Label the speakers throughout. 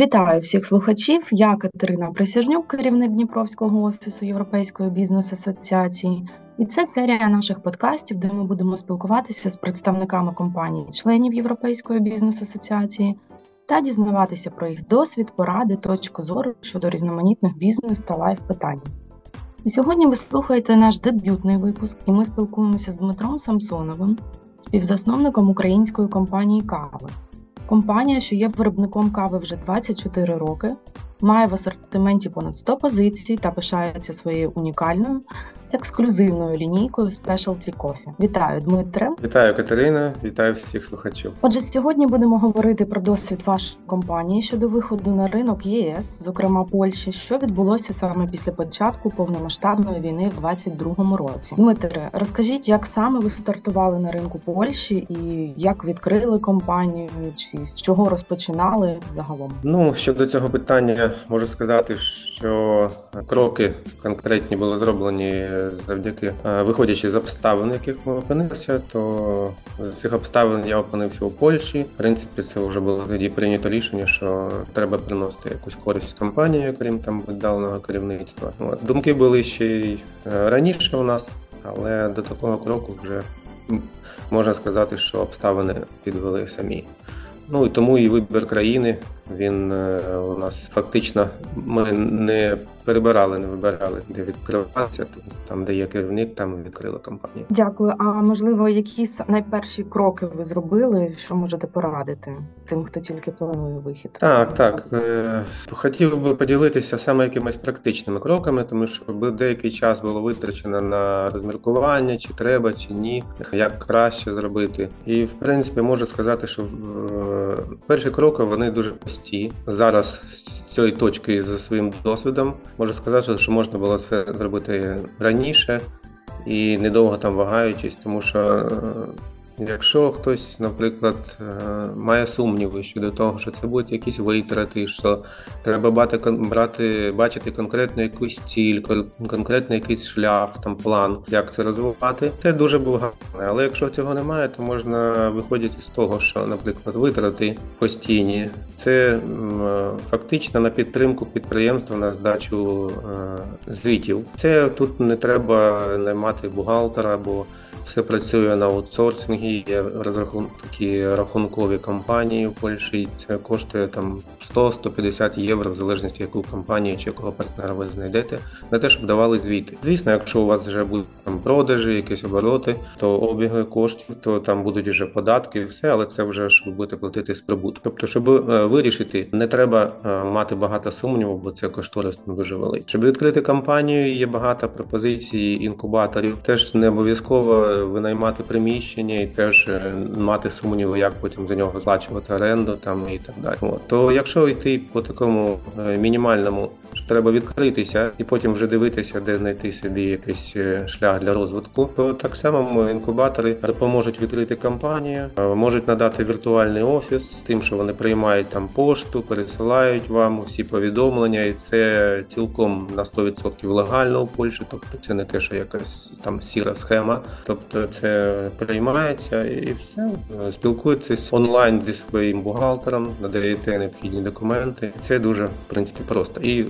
Speaker 1: Вітаю всіх слухачів. Я Катерина Присяжнюк, керівник Дніпровського офісу Європейської бізнес-асоціації. І це серія наших подкастів, де ми будемо спілкуватися з представниками компаній, членів Європейської бізнес-асоціації та дізнаватися про їх досвід, поради, точку зору щодо різноманітних бізнес та life питань. І сьогодні ви слухаєте наш дебютний випуск, і ми спілкуємося з Дмитром Самсоновим, співзасновником української компанії Кави. Компанія, що є виробником кави вже 24 роки, має в асортименті понад 100 позицій та пишається своєю унікальною ексклюзивною лінійкою Specialty Coffee. Вітаю, Дмитре.
Speaker 2: Вітаю, Катерина, вітаю всіх слухачів.
Speaker 1: Отже, сьогодні будемо говорити про досвід вашої компанії щодо виходу на ринок ЄС, зокрема Польщі, що відбулося саме після початку повномасштабної війни в 2022 році. Дмитре, розкажіть, як саме ви стартували на ринку Польщі і як відкрили компанію, чи з чого розпочинали загалом?
Speaker 2: Ну щодо цього питання, можу сказати, що кроки конкретні були зроблені завдяки е, виходячи з обставин, яких ми опинилися, то з цих обставин я опинився у Польщі. В принципі, це вже було тоді прийнято рішення, що треба приносити якусь користь компанії, крім там віддаленого керівництва. От. Думки були ще й е, раніше у нас, але до такого кроку вже можна сказати, що обставини підвели самі. Ну і тому і вибір країни він е, у нас фактично ми не перебирали, не вибирали, де відкриватися. Там, де є керівник, там відкрили компанію.
Speaker 1: Дякую. А можливо, які найперші кроки ви зробили? Що можете порадити тим, хто тільки планує вихід?
Speaker 2: Так, так е, хотів би поділитися саме якимись практичними кроками, тому що деякий час було витрачено на розміркування, чи треба, чи ні, як краще зробити. І в принципі можу сказати, що е, перші кроки вони дуже прості зараз. З цієї точки за своїм досвідом можу сказати, що можна було це зробити раніше і недовго там вагаючись, тому що е, Якщо хтось, наприклад, е, має сумніви щодо того, що це будуть якісь витрати, що треба брати, брати, бачити конкретно якусь ціль, конкретний якийсь шлях, там план, як це розвивати, це дуже багато. Але якщо цього немає, то можна виходити з того, що, наприклад, витрати постійні, це фактично на підтримку підприємства на здачу е, звітів. Це тут не треба наймати бухгалтера або все працює на аутсорсингі, є розрахун такі рахункові компанії в Польщі. Це коштує там 100-150 євро, в залежності яку компанію чи якого партнера ви знайдете, на те, щоб давали звіти. Звісно, якщо у вас вже будуть там продажі, якісь обороти, то обіги коштів, то там будуть вже податки і все, але це вже ж ви будете платити з прибутку. Тобто, щоб е, вирішити, не треба е, мати багато сумніву, бо це кошторис дуже великий. Щоб відкрити компанію, є багато пропозицій інкубаторів. Теж не обов'язково винаймати приміщення і теж е, мати сумніви, як потім за нього злачувати оренду там і так далі. От. То якщо йти по такому е, мінімальному, що треба відкритися і потім вже дивитися, де знайти собі якийсь е, шлях для розвитку, то так само інкубатори допоможуть відкрити компанію, можуть надати віртуальний офіс, тим, що вони приймають там пошту, пересилають вам усі повідомлення, і це цілком на 100% легально у Польщі, тобто це не те, що якась там сіра схема. Тобто Тобто це приймається і все. Спілкуєтесь онлайн зі своїм бухгалтером, надаєте необхідні документи. Це дуже в принципі просто і е,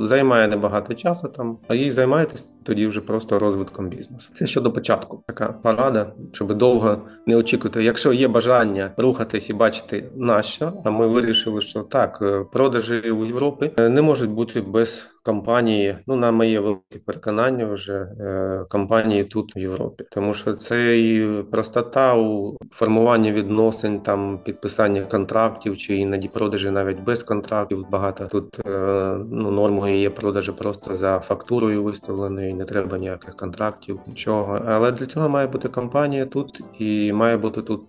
Speaker 2: займає небагато часу там, а їй займаєтесь тоді вже просто розвитком бізнесу. Це щодо початку. Така порада, щоб довго не очікувати. Якщо є бажання рухатись і бачити на що, а ми вирішили, що так е, продажі у Європі е, не можуть бути без компанії. Ну на моє велике переконання, вже е, компанії тут в Європі, тому що це і простота у формуванні відносин, там підписання контрактів чи іноді продажі навіть без контрактів. Багато тут ну нормою є продажі просто за фактурою виставленою не треба ніяких контрактів, нічого. Але для цього має бути компанія тут і має бути тут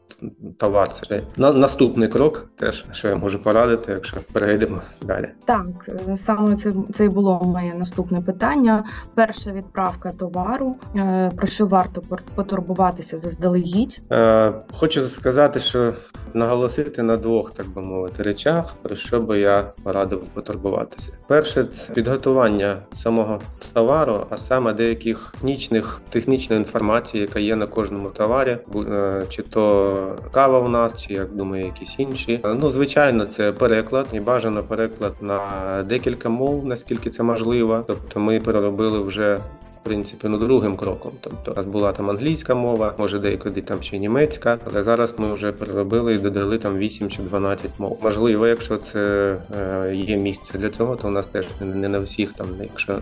Speaker 2: товар. Це на наступний крок, теж що я можу порадити, якщо перейдемо далі.
Speaker 1: Так саме це це і було моє наступне питання. Перша відправка товару. Е, про що варто потурбуватися заздалегідь?
Speaker 2: Е, хочу сказати, що наголосити на двох, так би мовити, речах, про що би я порадив потурбуватися. Перше, це підготування самого товару, а саме деяких технічних технічної інформації, яка є на кожному товарі, е, чи то кава у нас, чи як думаю, якісь інші. Ну, звичайно, це переклад і бажано переклад на декілька мов, наскільки це можливо. Тобто, ми переробили вже принципі, ну другим кроком. Тобто у нас була там англійська мова, може деякуди там ще німецька, але зараз ми вже переробили і додали там 8 чи 12 мов. Можливо, якщо це е, є місце для цього, то у нас теж не на всіх там, якщо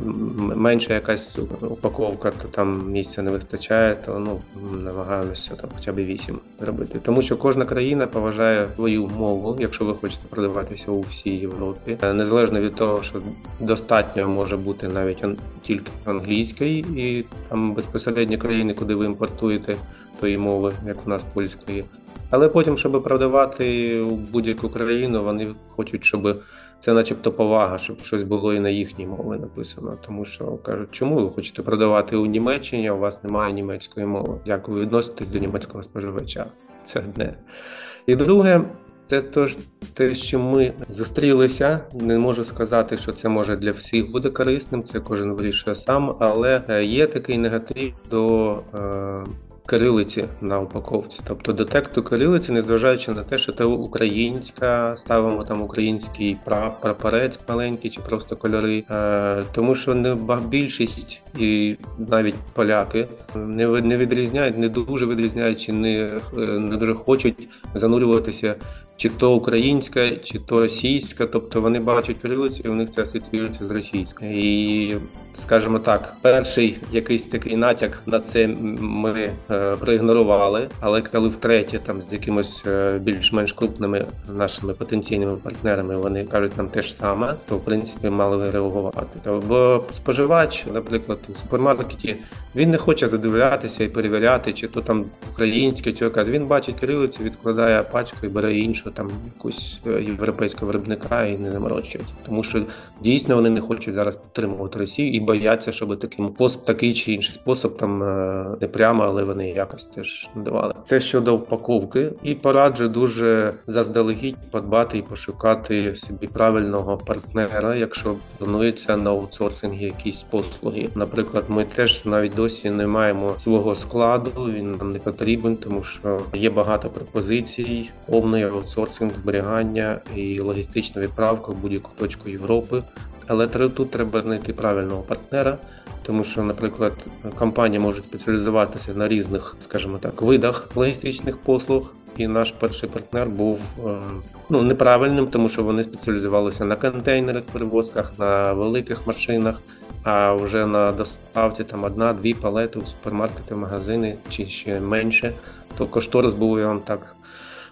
Speaker 2: менша якась упаковка, то там місця не вистачає, то ну намагаємося там хоча б 8 робити. Тому що кожна країна поважає свою мову, якщо ви хочете продаватися у всій Європі, е, незалежно від того, що достатньо може бути навіть тільки англійської і там безпосередньо країни, куди ви імпортуєте тої мови, як у нас польської. Але потім, щоб продавати у будь-яку країну, вони хочуть, щоб це, начебто, повага, щоб щось було і на їхній мові написано. Тому що кажуть, чому ви хочете продавати у Німеччині, а у вас немає німецької мови? Як ви відноситесь до німецького споживача? Це одне. І друге, це тож те, що ми зустрілися. Не можу сказати, що це може для всіх буде корисним. Це кожен вирішує сам, але е, є такий негатив до. Е, Кирилиці на упаковці, тобто до тексту кирилиці, незважаючи на те, що це українська, ставимо там український прапорець маленький чи просто кольори, е, тому що не більшість і навіть поляки не не відрізняють, не дуже відрізняють, чи не, не дуже хочуть занурюватися чи то українська, чи то російська, тобто вони бачать кирилицю, і у них це асоціюється з російською. І, скажімо так, перший якийсь такий натяк на це ми е, проігнорували. Але коли втретє, там з якимось е, більш-менш крупними нашими потенційними партнерами вони кажуть нам те ж саме, то в принципі мали реагувати. Бо споживач, наприклад, у супермаркеті він не хоче задивлятися і перевіряти, чи то там українське, чи якась. Він бачить кирилицю, відкладає пачку і бере іншу там якусь е, європейського виробника і не наморочується. Тому що дійсно вони не хочуть зараз підтримувати Росію і бояться, щоб таким спосіб, такий чи інший спосіб там е, не прямо, але вони якось теж надавали. Це щодо упаковки, і пораджу дуже заздалегідь подбати і пошукати собі правильного партнера, якщо планується на аутсорсингі якісь послуги. Наприклад, ми теж навіть досі не маємо свого складу. Він нам не потрібен, тому що є багато пропозицій, повний аутсорсинг, зберігання і логістична відправка в будь-яку точку Європи. Але тут треба знайти правильного партнера, тому що, наприклад, компанія може спеціалізуватися на різних, скажімо так, видах логістичних послуг. І наш перший партнер був е, ну неправильним, тому що вони спеціалізувалися на контейнерах, перевозках, на великих машинах а вже на доставці там одна-дві палети у супермаркети, магазини чи ще менше, то кошторис був я вам так.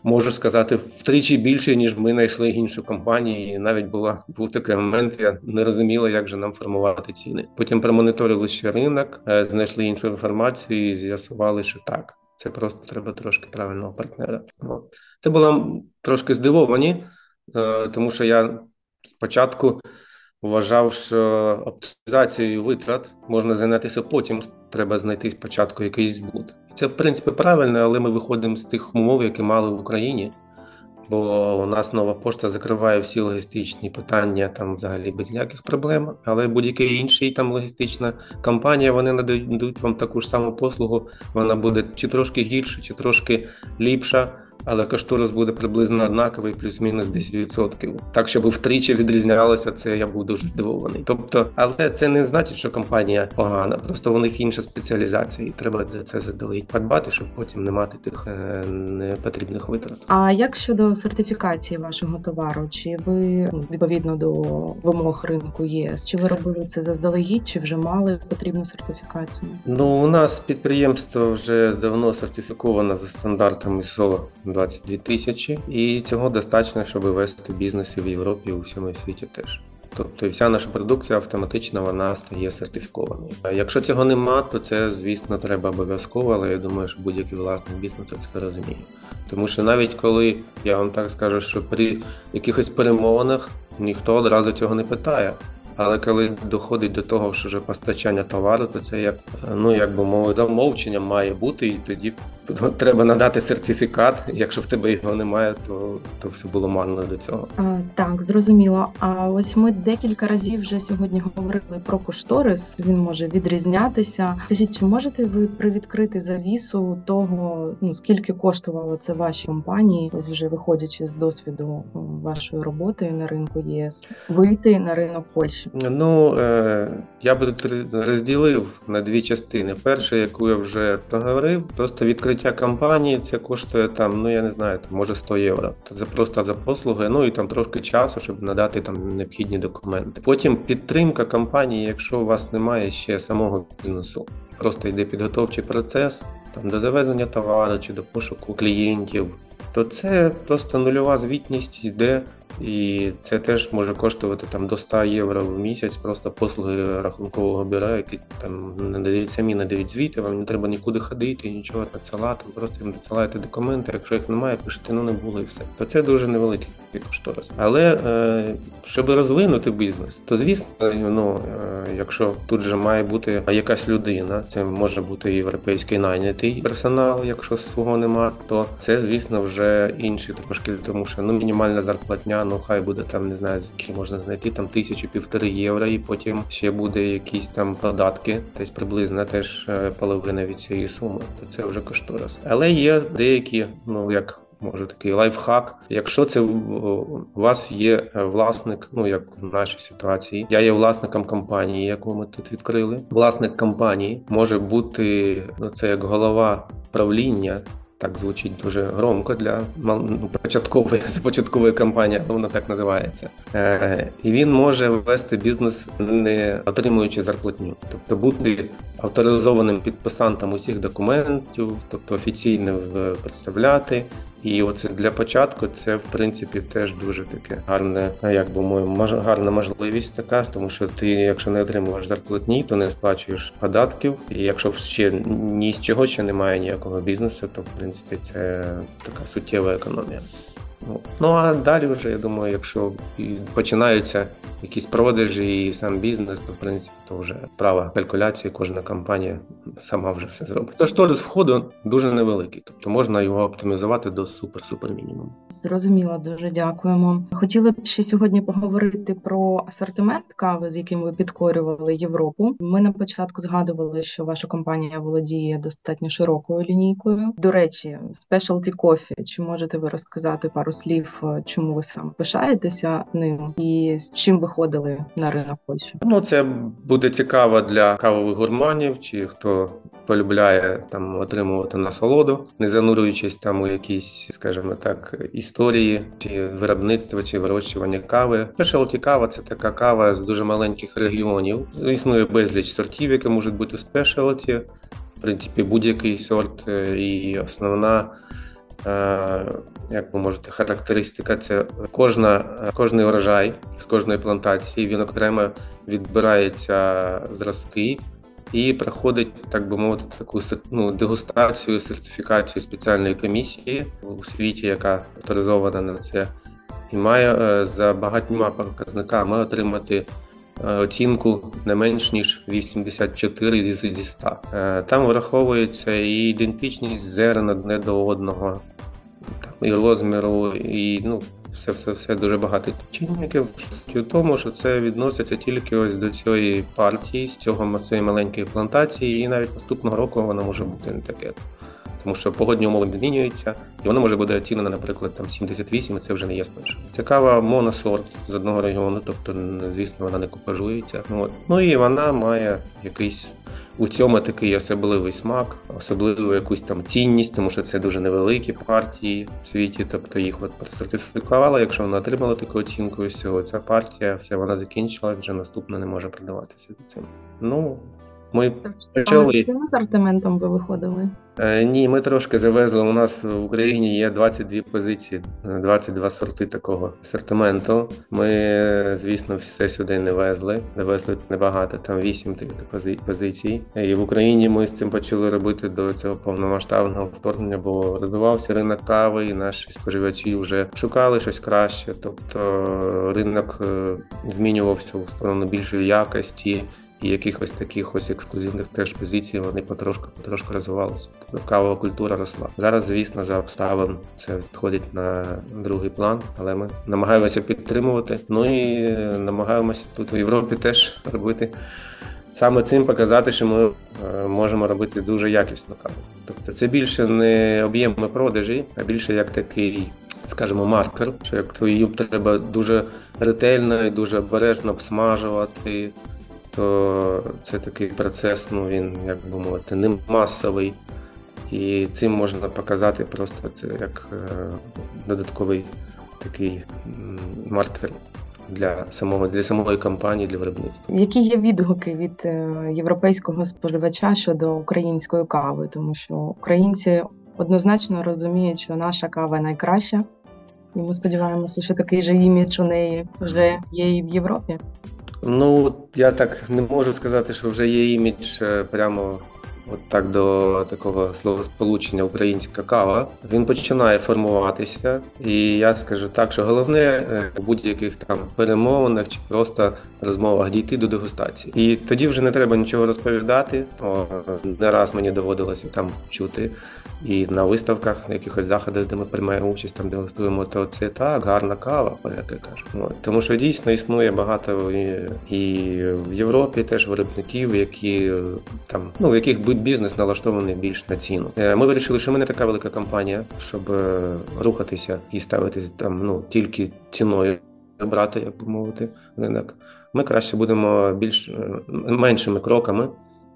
Speaker 2: Можу сказати втричі більше, ніж ми знайшли іншу компанію. І навіть була був такий момент. Я не розуміла, як же нам формувати ціни. Потім промоніторили ще ринок, е, знайшли іншу інформацію і з'ясували, що так. Це просто треба трошки правильного партнера. Це було трошки здивовані, е, тому що я спочатку вважав, що оптимізацією витрат можна зайнятися потім. Треба знайти спочатку якийсь збут. Це в принципі правильно, але ми виходимо з тих умов, які мали в Україні. Бо у нас нова пошта закриває всі логістичні питання там взагалі без ніяких проблем. Але будь-який інший там логістична компанія вони надають вам таку ж саму послугу. Вона буде чи трошки гірша, чи трошки ліпша але кошторис буде приблизно однаковий, плюс-мінус 10%. Так, щоб втричі відрізнялося, це я був дуже здивований. Тобто, але це не значить, що компанія погана, просто у них інша спеціалізація, і треба за це заздалегідь подбати, щоб потім не мати тих е, непотрібних витрат.
Speaker 1: А як щодо сертифікації вашого товару? Чи ви ну, відповідно до вимог ринку єС? Чи ви робили це заздалегідь, чи вже мали потрібну сертифікацію?
Speaker 2: Ну у нас підприємство вже давно сертифіковано за стандартами ISO 22 тисячі, і цього достатньо, щоб вести бізнеси в Європі і у всьому світі теж. Тобто вся наша продукція автоматично вона стає сертифікованою. Якщо цього нема, то це, звісно, треба обов'язково, але я думаю, що будь-який власний бізнес це розуміє. Тому що навіть коли я вам так скажу, що при якихось перемовинах ніхто одразу цього не питає. Але коли доходить до того, що вже постачання товару, то це як ну як би мовити, замовчення має бути, і тоді треба надати сертифікат. Якщо в тебе його немає, то то все було марно до цього.
Speaker 1: А, Так, зрозуміло. А ось ми декілька разів вже сьогодні говорили про кошторис. Він може відрізнятися. Скажіть, чи можете ви привідкрити завісу того, ну скільки коштувало це вашій компанії? Ось вже виходячи з досвіду вашої роботи на ринку ЄС, вийти на ринок Польщі?
Speaker 2: Ну е, я би розділив на дві частини. Перша, яку я вже проговорив, просто відкриття компанії це коштує там, ну я не знаю, там, може 100 євро. Це просто за послуги, ну і там трошки часу, щоб надати там необхідні документи. Потім підтримка компанії, якщо у вас немає ще самого бізнесу. Просто йде підготовчий процес там до завезення товару чи до пошуку клієнтів, то це просто нульова звітність йде і це теж може коштувати там до 100 євро в місяць, просто послуги рахункового бюро, які там надають самі надають звіти, вам не треба нікуди ходити, нічого надсилати, просто їм надсилаєте документи. Якщо їх немає, пишете, ну не було і все. То це дуже невеликий кошторис. Але е, щоб розвинути бізнес, то звісно, ну е, якщо тут же має бути якась людина, це може бути європейський найнятий персонал, якщо свого нема, то це звісно вже інші трошки, тому що ну мінімальна зарплатня ну хай буде там, не знаю, які можна знайти там тисячу півтори євро, і потім ще буде якісь там податки, десь приблизно теж е, половина від цієї суми. То це вже кошторис. Але є деякі, ну як. Може такий лайфхак. Якщо це у вас є е, власник, ну як в нашій ситуації, я є власником компанії, яку ми тут відкрили. Власник компанії може бути ну це як голова правління так звучить дуже громко для ну, початкової початкової кампанії, але вона так називається. Е, І він може вести бізнес, не отримуючи зарплатню, тобто бути авторизованим підписантом усіх документів, тобто офіційно представляти. І оце для початку це в принципі теж дуже таке гарне, як би мою гарна можливість така, тому що ти, якщо не отримуєш зарплатні, то не сплачуєш податків. І якщо ще ні з чого ще немає ніякого бізнесу, то в принципі це така суттєва економія. Ну, ну а далі вже я думаю, якщо починаються якісь продажі і сам бізнес, то в принципі то вже права калькуляції, кожна компанія сама вже все зробить. Тож торис входу дуже невеликий, тобто можна його оптимізувати до супер-супер мінімуму.
Speaker 1: Зрозуміло, дуже дякуємо. Хотіли б ще сьогодні поговорити про асортимент кави, з яким ви підкорювали Європу. Ми на початку згадували, що ваша компанія володіє достатньо широкою лінійкою. До речі, Specialty Coffee, Чи можете ви розказати пару слів, чому ви саме пишаєтеся ним і з чим виходили на ринок Польщі?
Speaker 2: Ну це буде буде цікаво для кавових гурманів, чи хто полюбляє там отримувати насолоду, не занурюючись там у якісь, скажімо так, історії чи виробництва, чи вирощування кави. Спешалті кава це така кава з дуже маленьких регіонів. Існує безліч сортів, які можуть бути у спешалті. В принципі, будь-який сорт е, і основна. Е, як ви можете, характеристика це кожна, кожний урожай з кожної плантації, він окремо відбирається зразки і проходить, так би мовити, таку ну, дегустацію, сертифікацію спеціальної комісії у світі, яка авторизована на це, і має е, за багатьма показниками отримати. Е, оцінку не менш ніж 84 зі 100. Там враховується і ідентичність зерен одне до одного, і розміру, і ну, все все все дуже багато чинників. У тому, що це відноситься тільки ось до цієї партії, з цього цієї маленької плантації, і навіть наступного року воно може бути не таке. Тому що погодні умови змінюються, і воно може бути оцінено, наприклад, там 78, і це вже не є спершу. Цікава моносорт з одного регіону, тобто, звісно, вона не купажується. От. Ну і вона має якийсь у цьому такий особливий смак, особливу якусь там цінність, тому що це дуже невеликі партії в світі. Тобто їх от сертифікували. Якщо вона отримала таку оцінку, всього ця партія, все вона закінчилась, вже наступна не може продаватися цим. Ну Ми почали.
Speaker 1: з цим асортиментом ви виходили?
Speaker 2: Е, Ні, ми трошки завезли. У нас в Україні є 22 позиції, е, 22 сорти такого асортименту. Ми, звісно, все сюди не везли. Завезли небагато, там 8 таких позицій. І в Україні ми з цим почали робити до цього повномасштабного вторгнення, бо розвивався ринок кави, і наші споживачі вже шукали щось краще. Тобто ринок е, змінювався у сторону більшої якості і якихось таких ось ексклюзивних теж позицій вони потрошку потрошку розвивалися. Тобто кавова культура росла. Зараз, звісно, за обставин це відходить на другий план, але ми намагаємося підтримувати. Ну і намагаємося тут у Європі теж робити. Саме цим показати, що ми е, можемо робити дуже якісну каву. Тобто це більше не об'єми продажі, а більше як такий, скажімо, маркер, що як твою треба дуже ретельно і дуже обережно обсмажувати, то це такий процес, ну він, як би мовити, не масовий. І цим можна показати просто це як е, додатковий такий маркер для самого для самої компанії, для виробництва.
Speaker 1: Які є відгуки від е, європейського споживача щодо української кави? Тому що українці однозначно розуміють, що наша кава найкраща, і ми сподіваємося, що такий же імідж у неї вже є і в Європі.
Speaker 2: Ну, я так не можу сказати, що вже є імідж е, прямо от так до такого словосполучення українська кава. Він починає формуватися, і я скажу так, що головне е, в будь-яких там перемовинах чи просто розмовах дійти до дегустації. І тоді вже не треба нічого розповідати. Не раз мені доводилося там чути. І на виставках, на якихось заходах, де ми приймаємо участь, там дегустуємо, то це так, гарна кава, поляки кажуть. От. Тому що дійсно існує багато і, і в Європі теж виробників, які е, там, ну, в яких бізнес налаштований більш на ціну. Е, Ми вирішили, що ми не така велика компанія, щоб е, рухатися і ставити там ну, тільки ціною брати, як би мовити, ринок. Ми краще будемо більш е, меншими кроками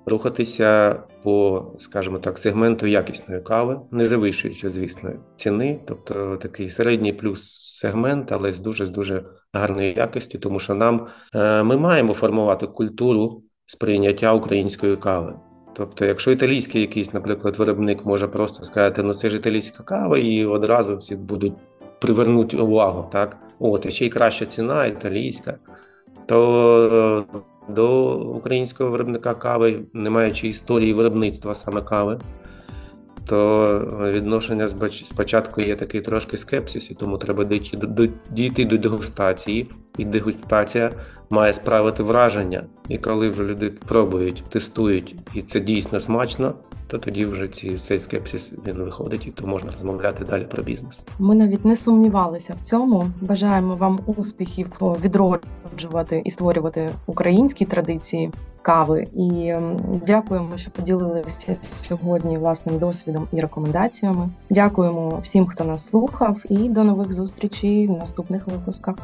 Speaker 2: рухатися по, скажімо так, сегменту якісної кави, не завищуючи, звісно, ціни, тобто такий середній плюс сегмент, але з дуже з дуже гарною якістю, тому що нам ми маємо формувати культуру сприйняття української кави. Тобто, якщо італійський якийсь, наприклад, виробник може просто сказати, ну це ж італійська кава, і одразу всі будуть привернути увагу, так? От, і ще й краща ціна, італійська, то е, до українського виробника кави, не маючи історії виробництва саме кави, то відношення спочатку є такий трошки скепсис, і тому треба дійти до дегустації, і дегустація має справити враження. І коли вже люди пробують, тестують, і це дійсно смачно, то тоді вже ці, цей скепсис він виходить, і то можна розмовляти далі про бізнес.
Speaker 1: Ми навіть не сумнівалися в цьому. Бажаємо вам успіхів відроджувати і створювати українські традиції кави. І дякуємо, що поділилися сьогодні власним досвідом і рекомендаціями. Дякуємо всім, хто нас слухав, і до нових зустрічей в наступних випусках.